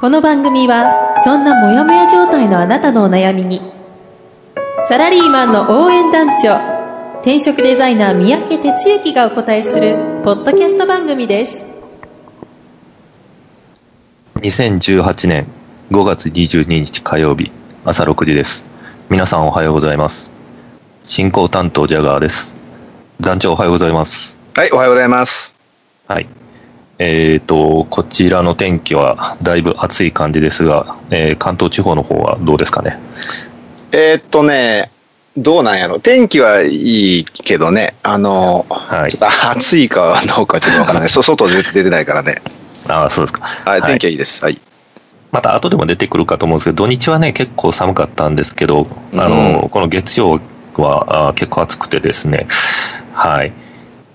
この番組はそんなモヤモヤ状態のあなたのお悩みにサラリーマンの応援団長転職デザイナー三宅哲之がお答えするポッドキャスト番組です2018年5月22日火曜日朝6時です。皆さんおはようございます。進行担当ジャガーです。団長おはようございます。はい、おはようございます。はい。えーと、こちらの天気はだいぶ暑い感じですが、えー関東地方の方はどうですかね？えーっとね、どうなんやろ？天気はいいけどね、あの、はいちょっと暑いかどうかちょっとわからない。そ外出て出てないからね。ああ、そうですか。はい、天気はいいです。はい。また後でも出てくるかと思うんですけど、土日はね、結構寒かったんですけど、あの、うんこの月曜はあ結構暑くてですね、はい。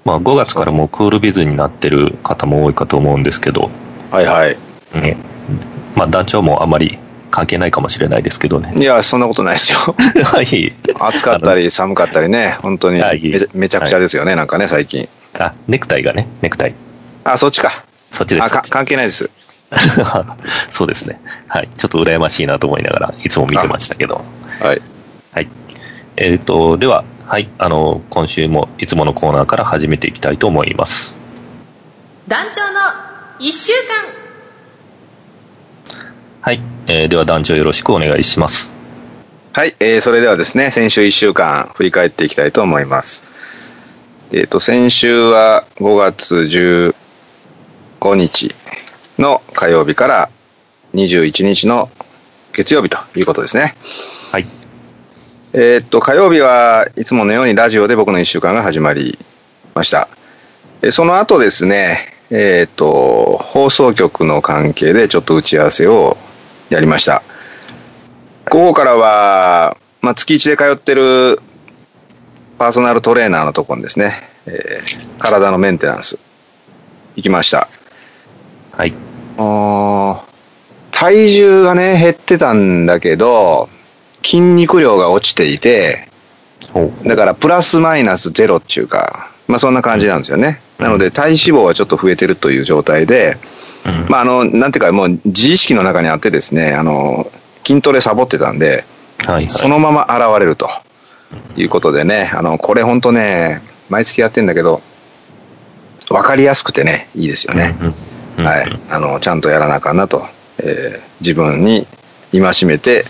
まあ、5月からもうクールビズになってる方も多いかと思うんですけど、はいはい。ね、まあ、団長もあまり関係ないかもしれないですけどね。いや、そんなことないですよ。はい。暑かったり寒かったりね、本当にはいめちゃくちゃですよね、なんかね、最近。あ、ネクタイがね、ネクタイ。あ、そっちか。そっちです。あ関係ないです。そうですね。はい。ちょっと羨ましいなと思いながら、いつも見てましたけど。はい。はい。えっ、と、では、はい。あの、今週もいつものコーナーから始めていきたいと思います。団長の1週間はい。えーでは団長よろしくお願いします。はい、えーそれではですね、先週1週間振り返っていきたいと思います。えっ、と、先週は5月15日の火曜日から21日の月曜日ということですね。はい。えっ、と、火曜日はいつものようにラジオで僕の1週間が始まりました。えーその後ですね、えっ、と、放送局の関係でちょっと打ち合わせをやりました。午後からは、まあ、月1で通ってるパーソナルトレーナーのところにですね、えー体のメンテナンス行きました。はい。あー体重がね、減ってたんだけど、筋肉量が落ちていて、おだからプラスマイナスゼロっていうか、まあそんな感じなんですよね。なので体脂肪はちょっと増えてるという状態で、うんまああの、なんていうかもう自意識の中にあってですね、あの、筋トレサボってたんで、はい、はい。そのまま現れるということでね、あの、これ本当ね、毎月やってんだけど、わかりやすくてね、いいですよね。はい。あの、ちゃんとやらなあかんなと、えー自分に戒めて、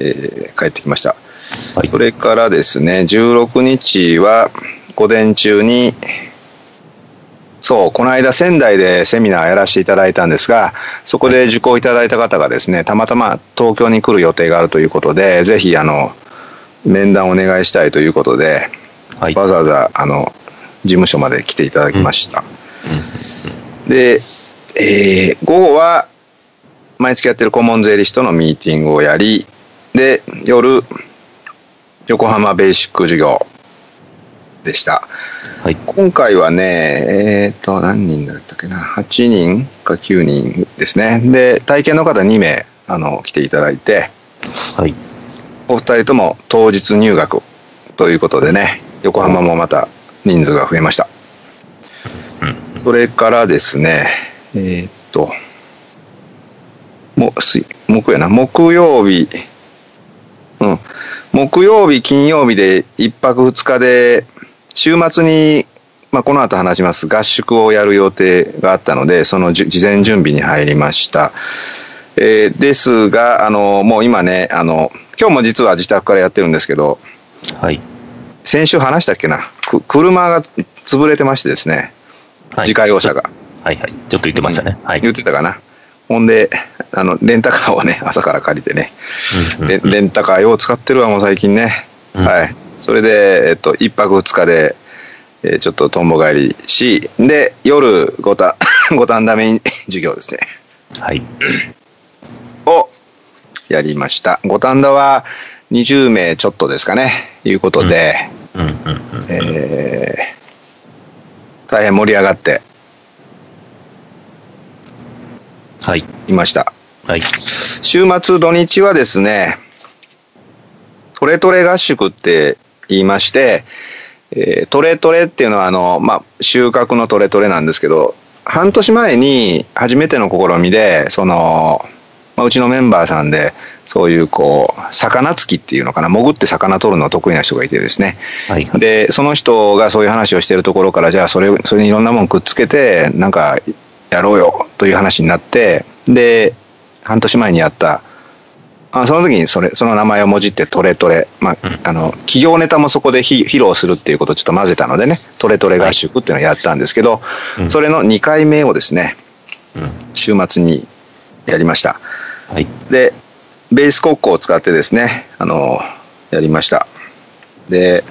えー帰ってきました。はいそれからですね、16日は午前中に、そう、この間仙台でセミナーやらせていただいたんですが、そこで受講いただいた方がですね、たまたま東京に来る予定があるということで、ぜひ、あの、面談をお願いしたいということで、はい。わざわざ、あの、事務所まで来ていただきました。で、えー午後は、毎月やってる顧問税理士とのミーティングをやり、で、夜、横浜ベーシック授業でした。はい。今回はね、えっ、と、何人だったっけな、8人か9人ですね。で、体験の方2名、あの、来ていただいて、はい。お二人とも当日入学ということでね、横浜もまた人数が増えました。うん。それからですね、えーっと、も水木やな、木曜日、うん、木曜日、金曜日で一泊二日で、週末に、まあ、この後話します合宿をやる予定があったので、その事前準備に入りました。えーですが、あの、もう今ね、あの、今日も実は自宅からやってるんですけど、はい。先週話したっけな、く車が潰れてましてですね、はい。自家用車が。はいはい。ちょっと言ってましたね。はい。言ってたかな？ほんで、あの、レンタカーをね、朝から借りてね、レレンタカーよう使ってるわ、もう最近ね。うんはい。それで、えっと、一泊二日で、えーちょっととんぼ帰りし、で、夜、五反、五反ダメ授業ですね。はい。をやりました。五反田は20名ちょっとですかね、いうことで、大変盛り上がってはい。いました。はい。週末土日はですね、トレトレ合宿って言いまして、えートレトレっていうのはあの、まあ、収穫のトレトレなんですけど、半年前に初めての試みで、その、まあ、うちのメンバーさんで、そういうこう、魚つきっていうのかな、潜って魚取るの得意な人がいてですね。はい。で、その人がそういう話をしているところから、じゃあそれ、それにいろんなもんくっつけて、なんかやろうよという話になって、で、半年前にやった、あその時にそれ、その名前をもじってトレトレ、まあうん、あの、企業ネタもそこでひ披露するっていうことをちょっと混ぜたのでね、トレトレ合宿っていうのをやったんですけど、うんそれの2回目をですね、うん。週末にやりました。はい。で、ベース国庫を使ってですね、あの、やりました。で、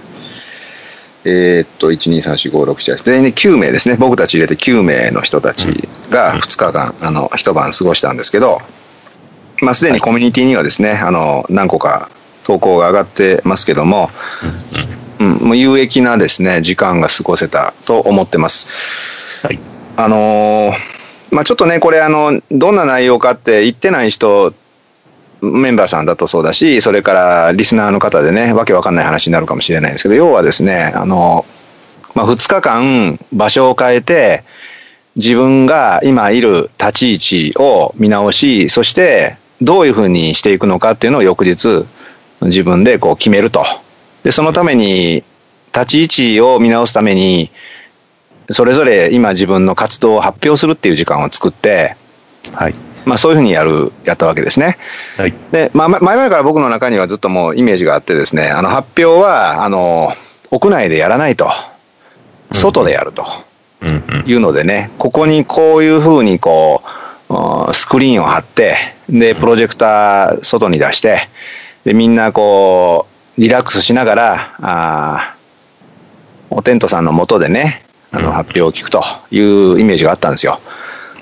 えーっと、1、2、3、4、5、6、7、8、全員で9名ですね。僕たち入れて9名の人たちが2日間、あの、一晩過ごしたんですけど、まあ、すでにコミュニティにはですね、あの、何個か投稿が上がってますけども、うん、もう有益なですね、時間が過ごせたと思ってます。はい。あのーまあちょっとね、これあの、どんな内容かって言ってない人、メンバーさんだとそうだし、それからリスナーの方でね、わけわかんない話になるかもしれないですけど、要はですね、あの、まあ2日間場所を変えて、自分が今いる立ち位置を見直し、そしてどういうふうにしていくのかっていうのを翌日自分でこう決めると。で、そのために立ち位置を見直すために、それぞれ今自分の活動を発表するっていう時間を作って、はい。まあそういうふうにやる、やったわけですね。はい。で、まあま前々から僕の中にはずっともうイメージがあってですね、あの発表は、あの、屋内でやらないと。外でやると。いうのでね、ここにこういうふうにこう、うんスクリーンを貼って、で、プロジェクター外に出して、で、みんなこう、リラックスしながら、あーおテントさんの下でね、あうんの発表を聞くというイメージがあったんですよ。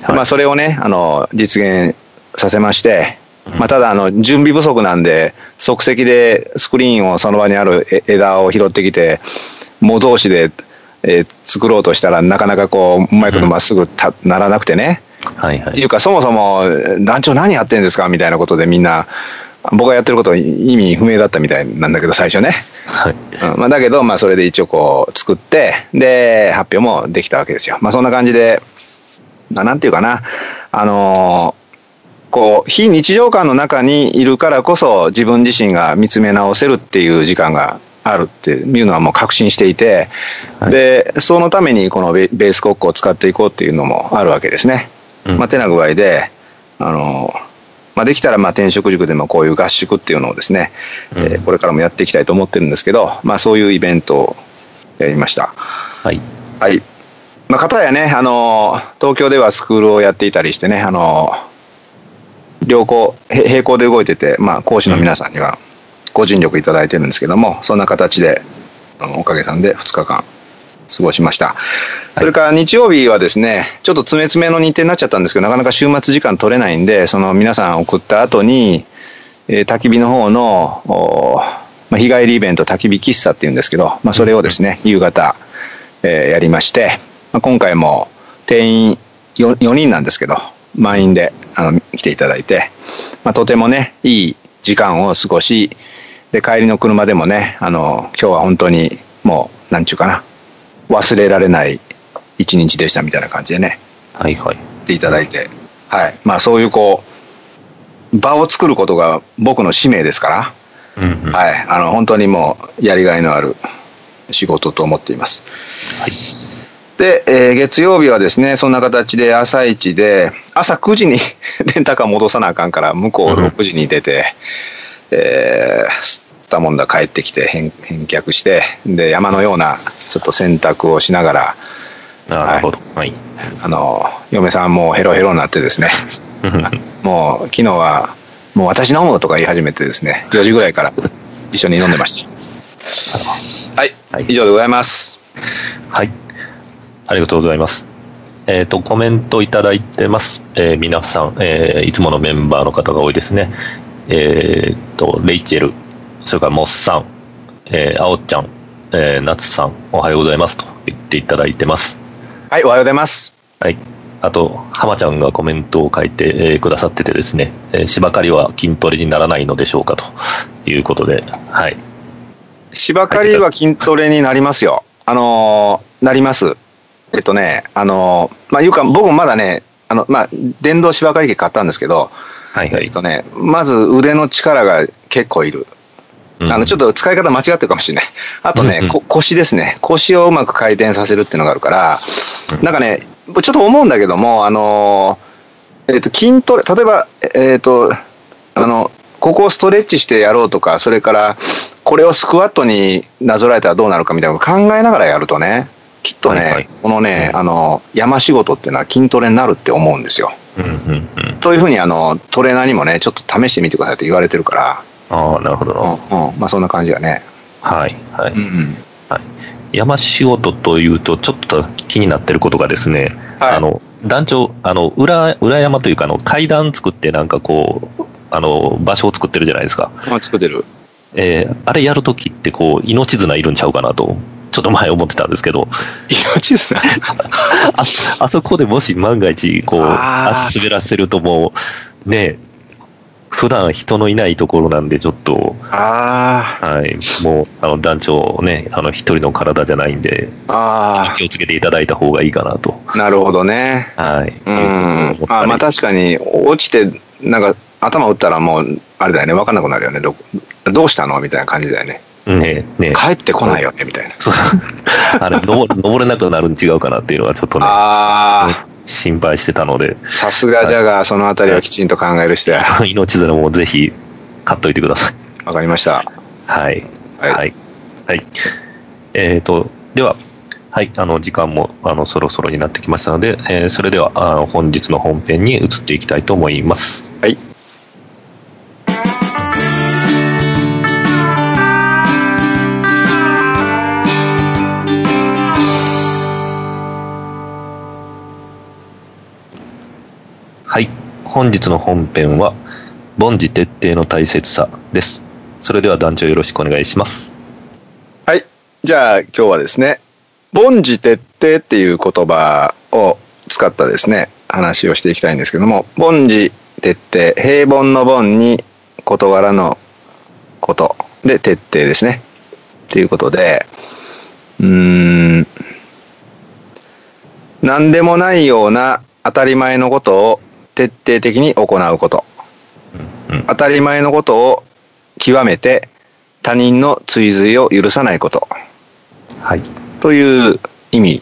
はいまあ、それをね、あの、実現させまして、うんまあ、ただ、あの、準備不足なんで、即席でスクリーンをその場にあるえ枝を拾ってきて、模造紙で、えー作ろうとしたらなかなかこう、うまいことまっすぐたならなくてね。はいはい。いうか、そもそも、団長何やってんですか？みたいなことでみんな、僕がやってること意味不明だったみたいなんだけど、最初ね。はい。うんまあ、だけど、まあ、それで一応こう、作って、で、発表もできたわけですよ。まあ、そんな感じで、まあ、なんていうかな、あのーこう、非日常感の中にいるからこそ、自分自身が見つめ直せるっていう時間があるっていうのはもう確信していて、はいで、そのためにこのベベースコックを使っていこうっていうのもあるわけですね。うんまあ、てな具合で、あのーまあ、できたらまあ転職塾でもこういう合宿っていうのをですね、うんえーこれからもやっていきたいと思ってるんですけど、まあ、そういうイベントをやりました。はい。はい。まあ、片やね、あの、東京ではスクールをやっていたりしてね、あの、両行、へ並行で動いてて、まあ、講師の皆さんにはご尽力いただいてるんですけども、そんな形で、おかげさんで2日間過ごしました。それから日曜日はですね、ちょっと詰め詰めの日程になっちゃったんですけど、なかなか週末時間取れないんで、その皆さん送った後に、えー焚き火の方の、おまあ、日帰りイベント焚き火喫茶っていうんですけど、まあ、それをですね、夕方、えーやりまして、まあ、今回も定員 4, 4人なんですけど、満員であの来ていただいて、まあ、とてもね、いい時間を過ごし、で、帰りの車でもね、あの、今日は本当にもう、なんちゅうかな、忘れられない一日でしたみたいな感じでね、はいはい。っていただいて、はい。まあそういうこう、場を作ることが僕の使命ですから、うんうん。はい。あの、本当にもう、やりがいのある仕事と思っています。はい。で、えー月曜日はですね、そんな形で朝一で、朝9時に レンタカー戻さなあかんから、向こううん6時に出て、えー、吸ったもんだ帰ってきて返返却して、で、山のようなちょっと洗濯をしながら、なるほど。はい。あの、嫁さんもヘロヘロになってですね、もう昨日は、もう私飲むとか言い始めてですね、4時ぐらいから一緒に飲んでました。はい、はい以上でございます。はい。ありがとうございます。えっ、と、コメントいただいてます。えー皆さん、えーいつものメンバーの方が多いですね。えーっと、レイチェル、それからモッさん、えー、あおっちゃん、えー、ナツさん、おはようございますと言っていただいてます。はい、おはようございます。はい。あと、浜ちゃんがコメントを書いて、えーくださっててですね、えー芝刈りは筋トレにならないのでしょうかということで、はい。芝刈りは筋トレになりますよ。あのーなります。えっとね、あのーまあ、いうか、僕もまだね、あの、まあ、電動芝刈り機買ったんですけど、はいはいえっ。とね、まず腕の力が結構いる。うんあの、ちょっと使い方間違ってるかもしれない。あとね、うんうんこ腰ですね。腰をうまく回転させるっていうのがあるから、なんかね、ちょっと思うんだけども、あのー、えっ、と、筋トレ、例えば、えっ、と、あの、ここをストレッチしてやろうとか、それから、これをスクワットになぞらえたらどうなるかみたいなのを考えながらやるとね、きっとね、はいはいこのね、あの、山仕事っていうのは筋トレになるって思うんですよ。うんうんうん。というふうに、あの、トレーナーにもね、ちょっと試してみてくださいって言われてるから、ああ、なるほどな。うん、うん、まあそんな感じだね。はいはい。うん。山仕事というと、ちょっと気になってることがですね、はいあの団長、あの裏裏山というかあの、階段作って、なんかこう、あの場所を作ってるじゃないですか、まあ作ってる。えーあれやるときってこう、命綱いるんちゃうかなと、ちょっと前思ってたんですけど、命ですね。ああそこでもし万が一こう、足滑らせると、もう、ね、普段人のいないところなんで、ちょっと、あはい、もうあの団長ね、あの一人の体じゃないんで、あ、あ気をつけていただいた方がいいかなと。あ、なるほどね。はい。うん。あまあ確かに、落ちて、なんか、頭打ったらもう、あれだよね、分かんなくなるよね。どどうしたの？みたいな感じだよね。ねね帰ってこないよね、みたいな。そう あれ登、登れなくなるに違うかなっていうのはちょっとね、あ心配してたので、あ、さすがジャガー、そのあたりはきちんと考える人や。命綱もぜひ買っといてください。わかりました。はい。はいはい。はい。えっ、と、では、はい、あの、時間も、あの、そろそろになってきましたので、えーそれでは、あの本日の本編に移っていきたいと思います。はい。はい。本日の本編は、凡事徹底の大切さです。それでは団長よろしくお願いします。はい。じゃあ今日はですね、凡事徹底っていう言葉を使ったですね、話をしていきたいんですけども、凡事徹底、平凡の凡に事柄のことで徹底ですね。っていうことで、うーん、何でもないような当たり前のことを徹底的に行うこと。うん。当たり前のことを極めて他人の追随を許さないことはい。という意味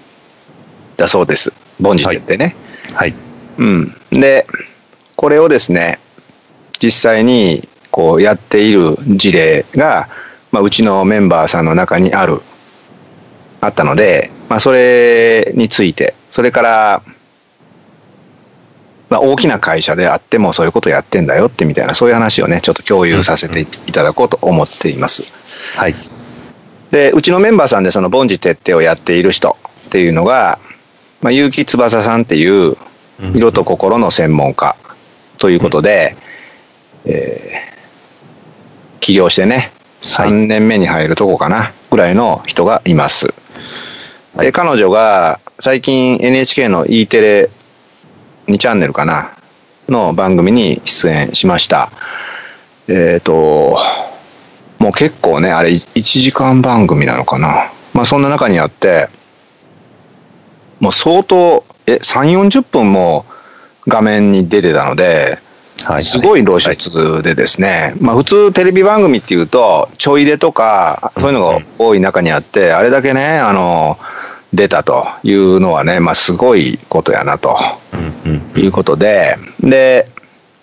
だそうです。凡事徹底ね。はい。うん。で、これをですね、実際にこうやっている事例が、まあ、うちのメンバーさんの中にある、あったので、まあ、それについて、それから、まあ、大きな会社であってもそういうことやってんだよってみたいな、そういう話をね、ちょっと共有させていただこうと思っています。はい。で、うちのメンバーさんでその凡事徹底をやっている人っていうのが、まあ、結城翼さんっていう色と心の専門家ということで、えー起業してね、はい3年目に入るとこかな、ぐらいの人がいます。で、彼女が最近 NHK の E テレ2チャンネルかな、の番組に出演しました。えっ、と、もう結構ね、あれ1時間番組なのかな？まあそんな中にあって、もう相当、え、3、40分も画面に出てたので、はい。すごい露出でですね、まあ普通テレビ番組っていうと、ちょい出とか、そういうのが多い中にあって、あれだけね、あの、出たというのはね、まあすごいことやなということで、で、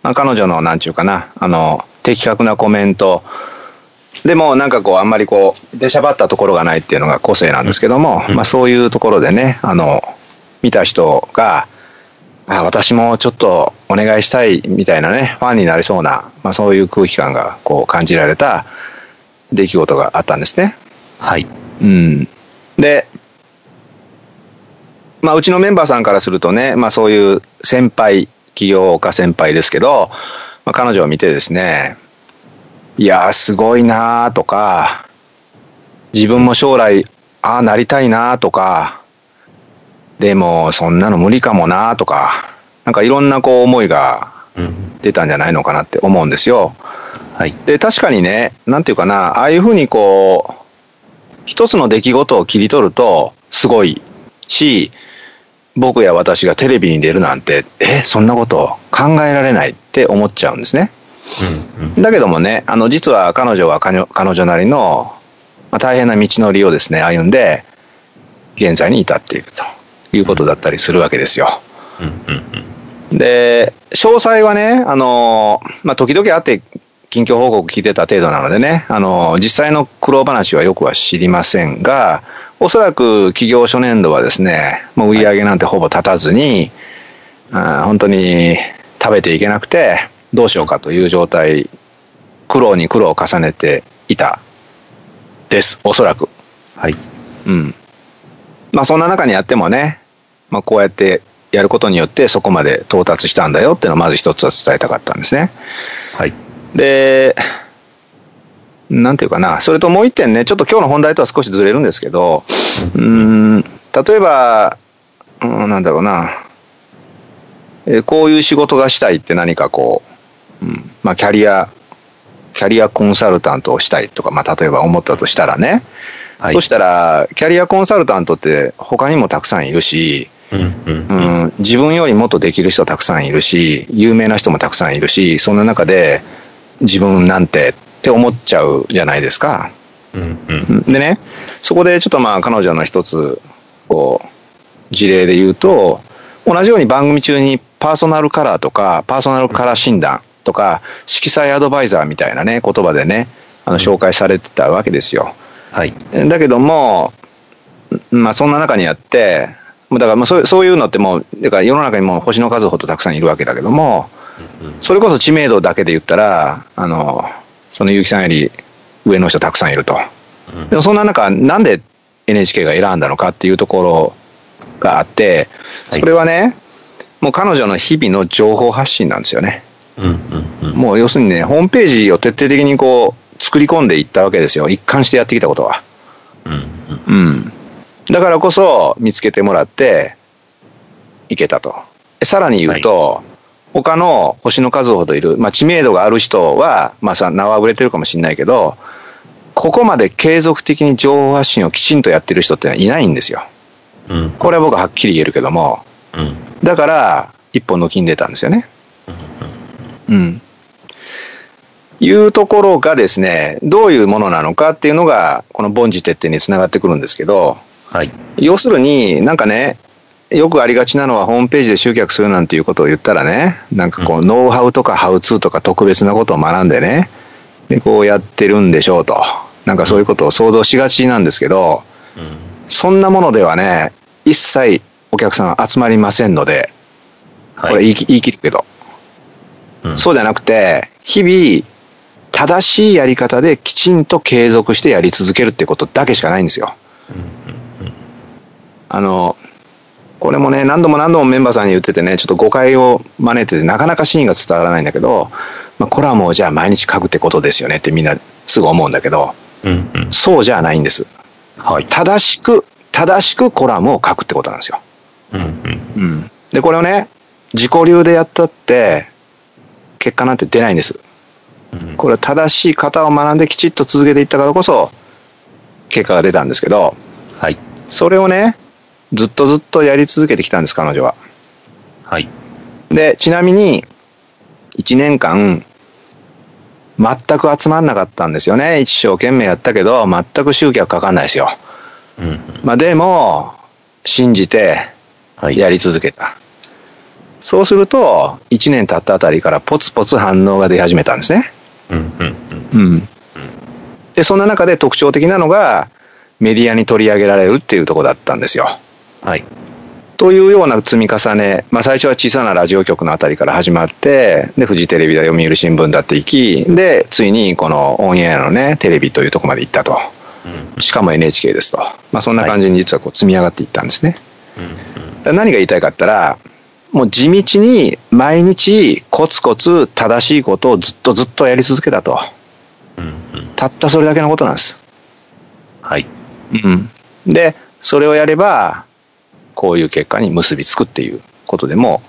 まあ、彼女のなんちゅうかな、あの、的確なコメント、でもなんかこうあんまりこう出しゃばったところがないっていうのが個性なんですけども、うんまあそういうところでね、あの、見た人が、あ私もちょっとお願いしたいみたいなね、ファンになりそうな、まあそういう空気感がこう感じられた出来事があったんですね。はい。うん。で、まあ、うちのメンバーさんからするとね、まあ、そういう先輩、起業家先輩ですけど、まあ、彼女を見てですね、いやーすごいなーとか、自分も将来、ああなりたいなーとか、でもそんなの無理かもなーとか、なんかいろんなこう思いがうん。出たんじゃないのかなって思うんですよ。はい。で、確かにね、なんていうかな、ああいうふうにこう、一つの出来事を切り取ると、すごいし、僕や私がテレビに出るなんて、え、そんなこと考えられないって思っちゃうんですね。うん。うん。だけどもね、あの、実は彼女は彼女なりの、まあ、大変な道のりをですね、歩んで、現在に至っているということだったりするわけですよ。で、詳細はね、あの、まあ、時々会って近況報告聞いてた程度なのでね、あの、実際の苦労話はよくは知りませんが、おそらく企業初年度はですね、もう売り上げなんてほぼ立たずに、あー本当に食べていけなくて、どうしようかという状態、苦労に苦労を重ねていたです、おそらく。はい。うん。まあそんな中にあってもね、まあこうやってやることによってそこまで到達したんだよっていうのをまず一つは伝えたかったんですね。はい。で、なんていうかな、それともう一点ね、ちょっと今日の本題とは少しずれるんですけど、うーん、例えば、うん、なんだろうな、えーこういう仕事がしたいって何かこう、うん、まあキャリア、キャリアコンサルタントをしたいとか、まあ例えば思ったとしたらね、はい。そしたら、キャリアコンサルタントって他にもたくさんいるし、うん。うん。ううん。ん、自分よりもっとできる人たくさんいるし、有名な人もたくさんいるし、そんな中で自分なんてって思っちゃうじゃないですか。うん。うん。でね、そこでちょっとまあ彼女の一つ、こう、事例で言うと、同じように番組中にパーソナルカラーとか、パーソナルカラー診断とか、色彩アドバイザーみたいなね、言葉でね、あの紹介されてたわけですよ。はい。だけども、まあそんな中にあって、もうだからもうそうそういうのってもう、だから世の中にも星の数ほどたくさんいるわけだけども、それこそ知名度だけで言ったら、あの、その結城さんより上の人たくさんいると。でもそんな中、なんで NHK が選んだのかっていうところがあって、はいそれはね、もう彼女の日々の情報発信なんですよね。もう要するにね、ホームページを徹底的にこう、作り込んでいったわけですよ。一貫してやってきたことは。うん。うん。だからこそ見つけてもらって、いけたと。さらに言うと、他の星の数ほどいる、まあ知名度がある人は、まあさ、名は売れてるかもしれないけど、ここまで継続的に情報発信をきちんとやってる人ってのはいないんですよ。うん。これは僕ははっきり言えるけども、うん。だから、一本の金出たんですよね。うん。いうところがですね、どういうものなのかっていうのが、この凡事徹底につながってくるんですけど、はい。要するになんかね、よくありがちなのはホームページで集客するなんていうことを言ったらね、なんかこう、ノウハウとかハウツーとか特別なことを学んでね、で、こうやってるんでしょうと。なんかそういうことを想像しがちなんですけど、うん。そんなものではね、一切お客さん集まりませんので、こはい。れ言いき言い切るけど、うんそうじゃなくて、日々、正しいやり方できちんと継続してやり続けるってことだけしかないんですよ。あの、これもね、何度も何度もメンバーさんに言っててね、ちょっと誤解を招いてて、なかなかシーンが伝わらないんだけど、まあ、これはもうじゃあ毎日書くってことですよねってみんなすぐ思うんだけど、うん。うん。そうじゃないんです。はい。正しく、正しくコラムを書くってことなんですよ。うん。うん。うん。で、これをね、自己流でやったって、結果なんて出ないんです。うん。これは正しい型を学んできちっと続けていったからこそ、結果が出たんですけど、はい。それをね、ずっとずっとやり続けてきたんです、彼女は。はい。で、ちなみに、1年間、全く集まんなかったんですよね。一生懸命やったけど、全く集客かかんないですよ。うん。まあでも、信じてはい。やり続けた。そうすると、1年経ったあたりからポツポツ反応が出始めたんですね。うん。うん。うん。で、そんな中で特徴的なのが、メディアに取り上げられるっていうところだったんですよ。はい。というような積み重ね、まあ、最初は小さなラジオ局のあたりから始まって、で、フジテレビだ、読売新聞だって行き、で、ついにこのオンエアのね、テレビというところまで行ったと。うん。しかも NHK ですと。まあ、そんな感じに実はこう積み上がっていったんですね。うん。だから何が言いたいかったら、もう地道に毎日コツコツ正しいことをずっとずっとやり続けたと。たったそれだけのことなんです。はい。うん。で、それをやれば、こういう結果に結びつくっていうことでも、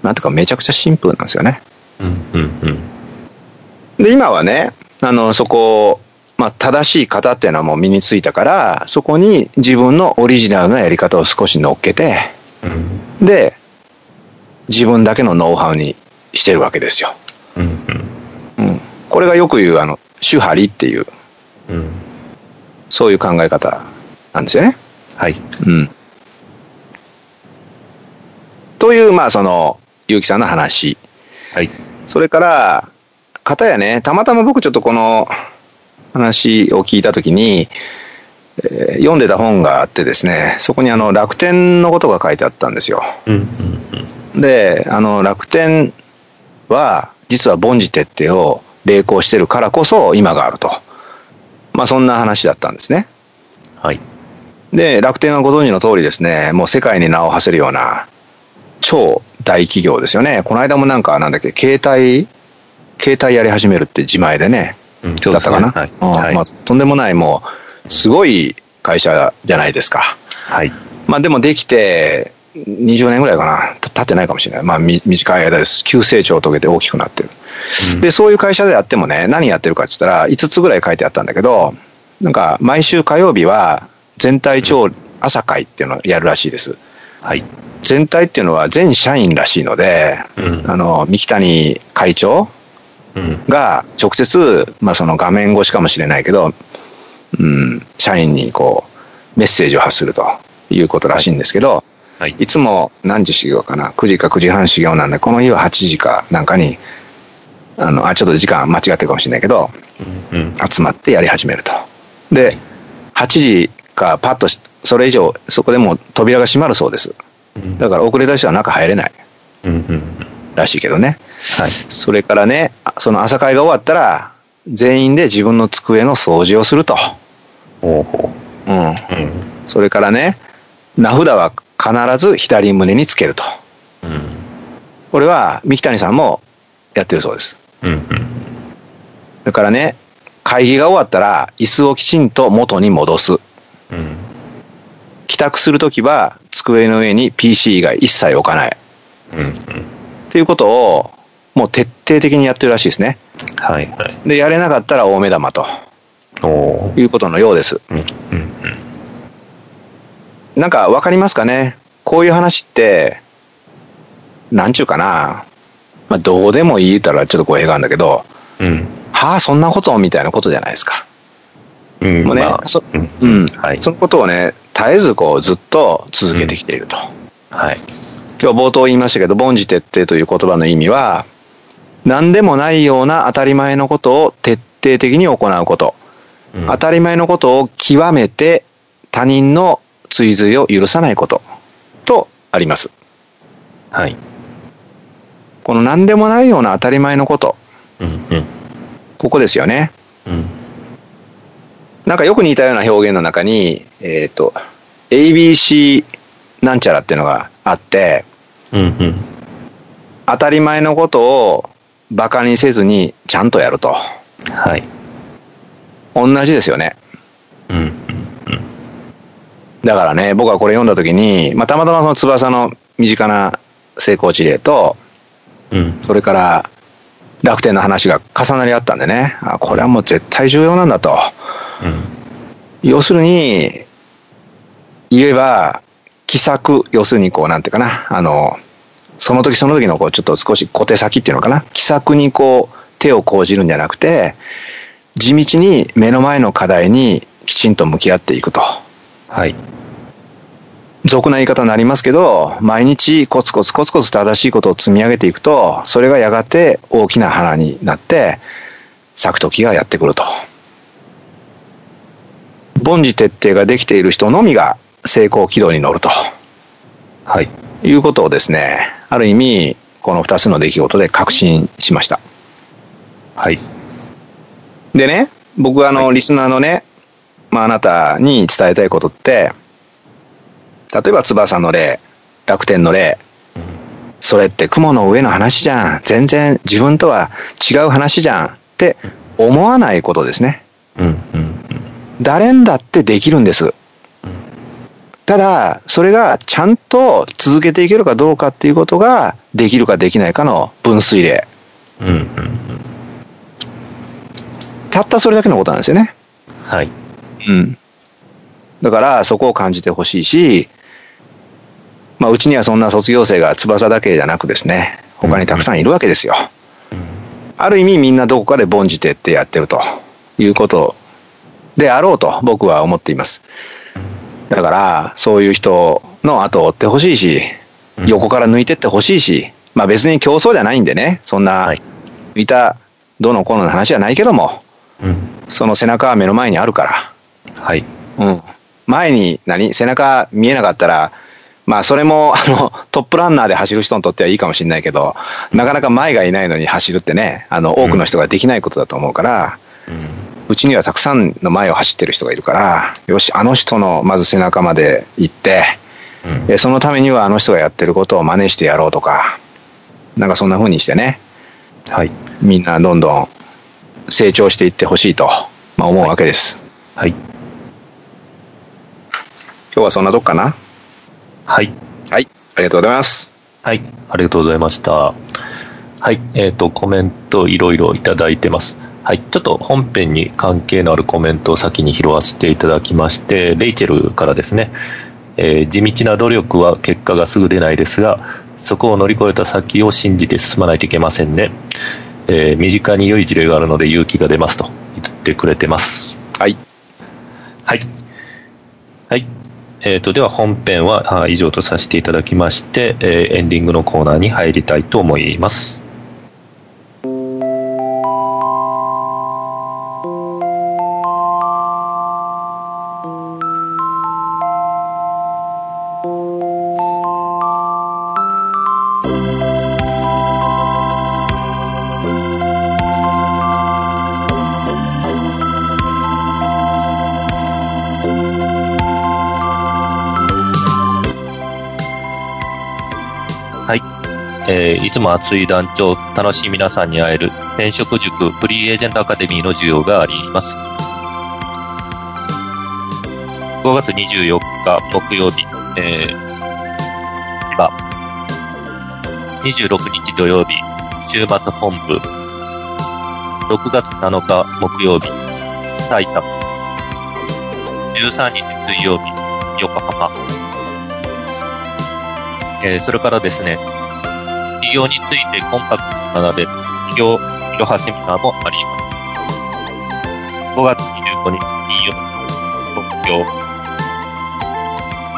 なんていうかめちゃくちゃシンプルなんですよね。うんうんうん。で、今はね、あの、そこを、まあ、正しい型っていうのはもう身についたから、そこに自分のオリジナルなやり方を少し乗っけて、うんで、自分だけのノウハウにしてるわけですよ。うんうん。これがよく言う、あの、手張りっていう、うんうん。そういう考え方なんですよね。はい。うん。という、まあ、その、結城さんの話。はい。それから、方やね、たまたま僕ちょっとこの話を聞いたときに、えー読んでた本があってですね、そこにあの楽天のことが書いてあったんですよ。で、あの楽天は実は凡事徹底を励行してるからこそ今があると。まあそんな話だったんですね。はい。で、楽天はご存知の通りですね、もう世界に名を馳せるような超大企業ですよね。この間もなんかなんだっけ、携帯、携帯やり始めるって自前でね、うんだったかな？ねはい。まあ、とんでもないもう、すごい会社じゃないですか。はい。まあでもできて20年ぐらいかな。た経ってないかもしれない。まあみ短い間です。急成長を遂げて大きくなってる。うんで、そういう会社であってもね、何やってるかって言ったら、5つぐらい書いてあったんだけど、なんか、毎週火曜日は、全体調朝会っていうのをやるらしいです。はい。全体っていうのは全社員らしいので、うんあの、三木谷会長うん。が直接、まあその画面越しかもしれないけど、うん、社員にこう、メッセージを発するということらしいんですけど、はい。いつも何時始業かな ?9 時か9時半始業なんで、この日は8時かなんかに、あの、あ、ちょっと時間間違ってるかもしれないけど、うんうん。集まってやり始めると。で、8時かパッとし、それ以上、そこでもう扉が閉まるそうです。うんだから遅れた人は中入れない。らしいけどね。はい。それからね、あその朝会が終わったら、全員で自分の机の掃除をすると。ほうほうん。う。うん。それからね、名札は必ず左胸につけると。うん。これは三木谷さんもやってるそうです。うんうん。それからね、会議が終わったら椅子をきちんと元に戻す。うん。帰宅するときは机の上に PC 以外一切置かない。うんうん。っていうことをもう徹底的にやってるらしいですね。はいはい。で、やれなかったら大目玉とおお。いうことのようです。うんうんなんかわかりますかね？こういう話って、なんちゅうかな？まあ、どうでもいいたらちょっと語弊があるんだけど、うん。はあ、そんなこと？みたいなことじゃないですか。うん。うん。もうね、まあそうん。うん、はいそのことをね、絶えずこうずっと続けてきていると。はい。今日冒頭言いましたけど、凡事徹底という言葉の意味は、何でもないような当たり前のことを徹底的に行うこと。うん当たり前のことを極めて他人の追随を許さないこととあります。はい。この何でもないような当たり前のこと、うんうん。ここですよね。うん。なんかよく似たような表現の中に、えっ、と、ABC なんちゃらっていうのがあって、うんうん。当たり前のことをバカにせずにちゃんとやると。はい。同じですよね。うんうんだからね、僕はこれ読んだ時に、まあ、たまたまその翼の身近な成功事例と、うん。それから楽天の話が重なり合ったんでね、あこれはもう絶対重要なんだと。うん。要するに、言えば、奇策、要するにこう、なんていうかな、あの、その時その時のこう、ちょっと少し小手先っていうのかな、奇策にこう、手を講じるんじゃなくて、地道に目の前の課題にきちんと向き合っていくと。はい。俗な言い方になりますけど、毎日コツコツコツコツ正しいことを積み上げていくと、それがやがて大きな花になって、咲く時がやってくると。凡事徹底ができている人のみが成功軌道に乗るとはい。いうことをですね、ある意味、この二つの出来事で確信しました。はい。でね、僕はあの、リスナーのね、まあ、あなたに伝えたいことって、例えば翼の例、楽天の例、それって雲の上の話じゃん。全然自分とは違う話じゃん。って思わないことですね。うんうんうん誰んだってできるんです。ただ、それがちゃんと続けていけるかどうかっていうことが、できるかできないかの分水嶺。うんうんうんたったそれだけのことなんですよね。はい。うん。だから、そこを感じてほしいし、まあ、うちにはそんな卒業生が翼だけじゃなくですね、他にたくさんいるわけですよ。ある意味みんなどこかで凡事徹ってやってるということであろうと僕は思っています。だから、そういう人の後を追ってほしいし、うん横から抜いてってほしいし、まあ別に競争じゃないんでね、そんなはいたどうのこうのの話じゃないけども、うん。その背中は目の前にあるから、はい。うん、前に何？背中見えなかったらまあそれも あのトップランナーで走る人にとってはいいかもしれないけどなかなか前がいないのに走るってねあの多くの人ができないことだと思うから、うん。うちにはたくさんの前を走ってる人がいるからよしあの人のまず背中まで行ってうんえそのためにはあの人がやってることを真似してやろうとかなんかそんな風にしてねはい。みんなどんどん成長していってほしいと、まあ、思うわけです、はい。今日はそんなとこかな？はい。はいありがとうございますはい。ありがとうございました。はい。えっ、と、コメントいろいろいただいてます。はい。ちょっと本編に関係のあるコメントを先に拾わせていただきまして、レイチェルからですね、えー地道な努力は結果がすぐ出ないですが、そこを乗り越えた先を信じて進まないといけませんね。えー身近に良い事例があるので勇気が出ますと言ってくれてます。はいはい。はい。えー、と、では本編はあ以上とさせていただきまして、えーエンディングのコーナーに入りたいと思います。えーいつも熱い団長、楽しい皆さんに会える転職塾フリーエージェントアカデミーの需要があります。5月24日木曜日、えー、は26日土曜日、週末本部、6月7日木曜日、埼玉、13日水曜日、横浜、えーそれからですね、企業についてコンパクトな学べる企業いろはセミナーもあります。5月25日金曜日、東京。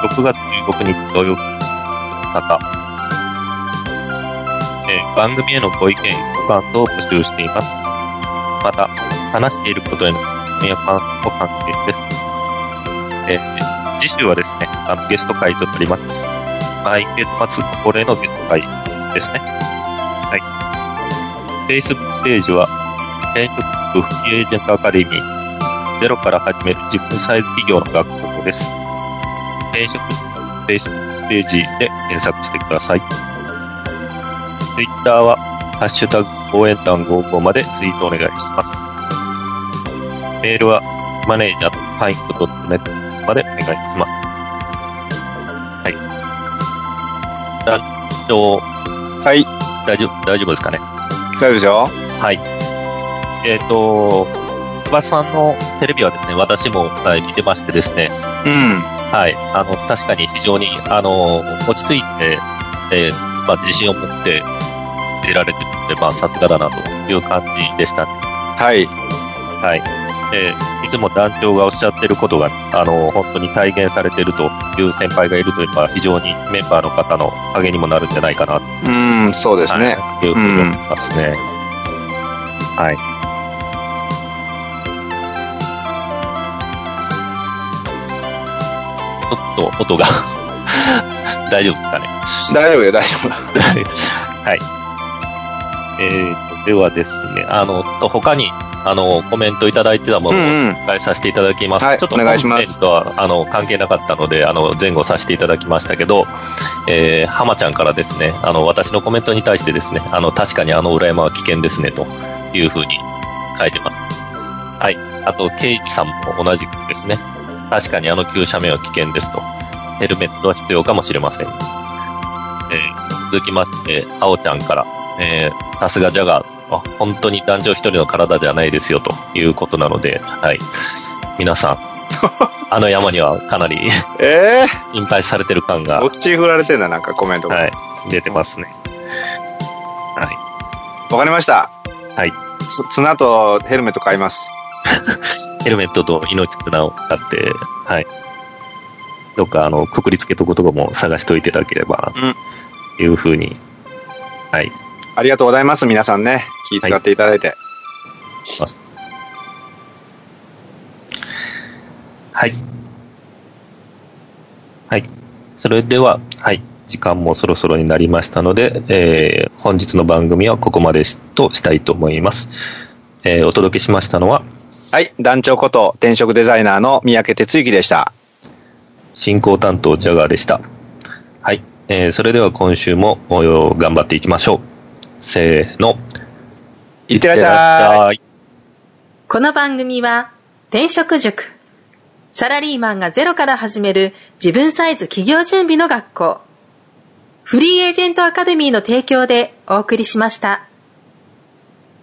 6月16日土曜日、大阪。えー番組へのご意見、ご感想を募集しています。また、話していることへの質問や感想も歓迎です。えー次週はですね、あのゲスト会となります。毎月末恒例のゲスト会ですね。はい。Facebook ページは、転職部フリーエージェントアカデミー、ゼロから始める自分サイズ企業の学校です。転職部 Facebook ページで検索してください。Twitter は、ハッシュタグ応援団55までツイートお願いします。メールは、マネージャーパイント .net までお願いします。はい。団長、はい大丈夫、大丈夫ですかね？大丈夫ですよはい。えっ、と、小林さんのテレビはですね、私も、はい、見てましてですね、うんはい、あの、確かに非常に、あの、落ち着いて、えーまあ、自信を持って出られてるので、まあ、さすがだなという感じでしたね。はいはい。えーいつも団長がおっしゃってることが、あの、本当に体現されてるという先輩がいるというのは、非常にメンバーの方の励にもなるんじゃないかな、うんそうですね、というふうに思いますね。はい。ちょっと音が 大丈夫ですかね？大丈夫よ大丈夫 はい。えーと、ではですね、あの、ちょっと他に、あの、コメントいただいてたものをうんうん紹介させていただきます。はいちょっとお願いします本編とは、あの、関係なかったので、あの、前後させていただきましたけど、えー、浜ちゃんからですね、あの、私のコメントに対してですね、あの、確かにあの裏山は危険ですね、というふうに書いてます。はい。あと、ケイキさんも同じくですね。確かにあの急斜面は危険ですと。ヘルメットは必要かもしれません。えー、続きまして、あおちゃんから、えー、さすがジャガー、本当に男女一人の体じゃないですよということなので、はい。皆さん、あの山にはかなりえー、心配されてる感が。そっち振られてんだ、なんかコメントが。はい。出てますね。はい。わかりました。はい。その後、ヘルメット買います。ヘルメットと命綱を買って、はい。どっか、あの、くくりつけとことかも探しておいていただければ、というふうに、はい。ありがとうございます、皆さんね。気遣っていただいて。はい。はい。それでは、はい。時間もそろそろになりましたので、えー、本日の番組はここまでとしたいと思います。えー、お届けしましたのは、はい、団長こと転職デザイナーの三宅哲之でした。進行担当ジャガーでした。はい、えー、それでは今週も頑張っていきましょう。せーの。いってらっしゃい。この番組は、転職塾。サラリーマンがゼロから始める自分サイズ企業準備の学校。フリーエージェントアカデミーの提供でお送りしました。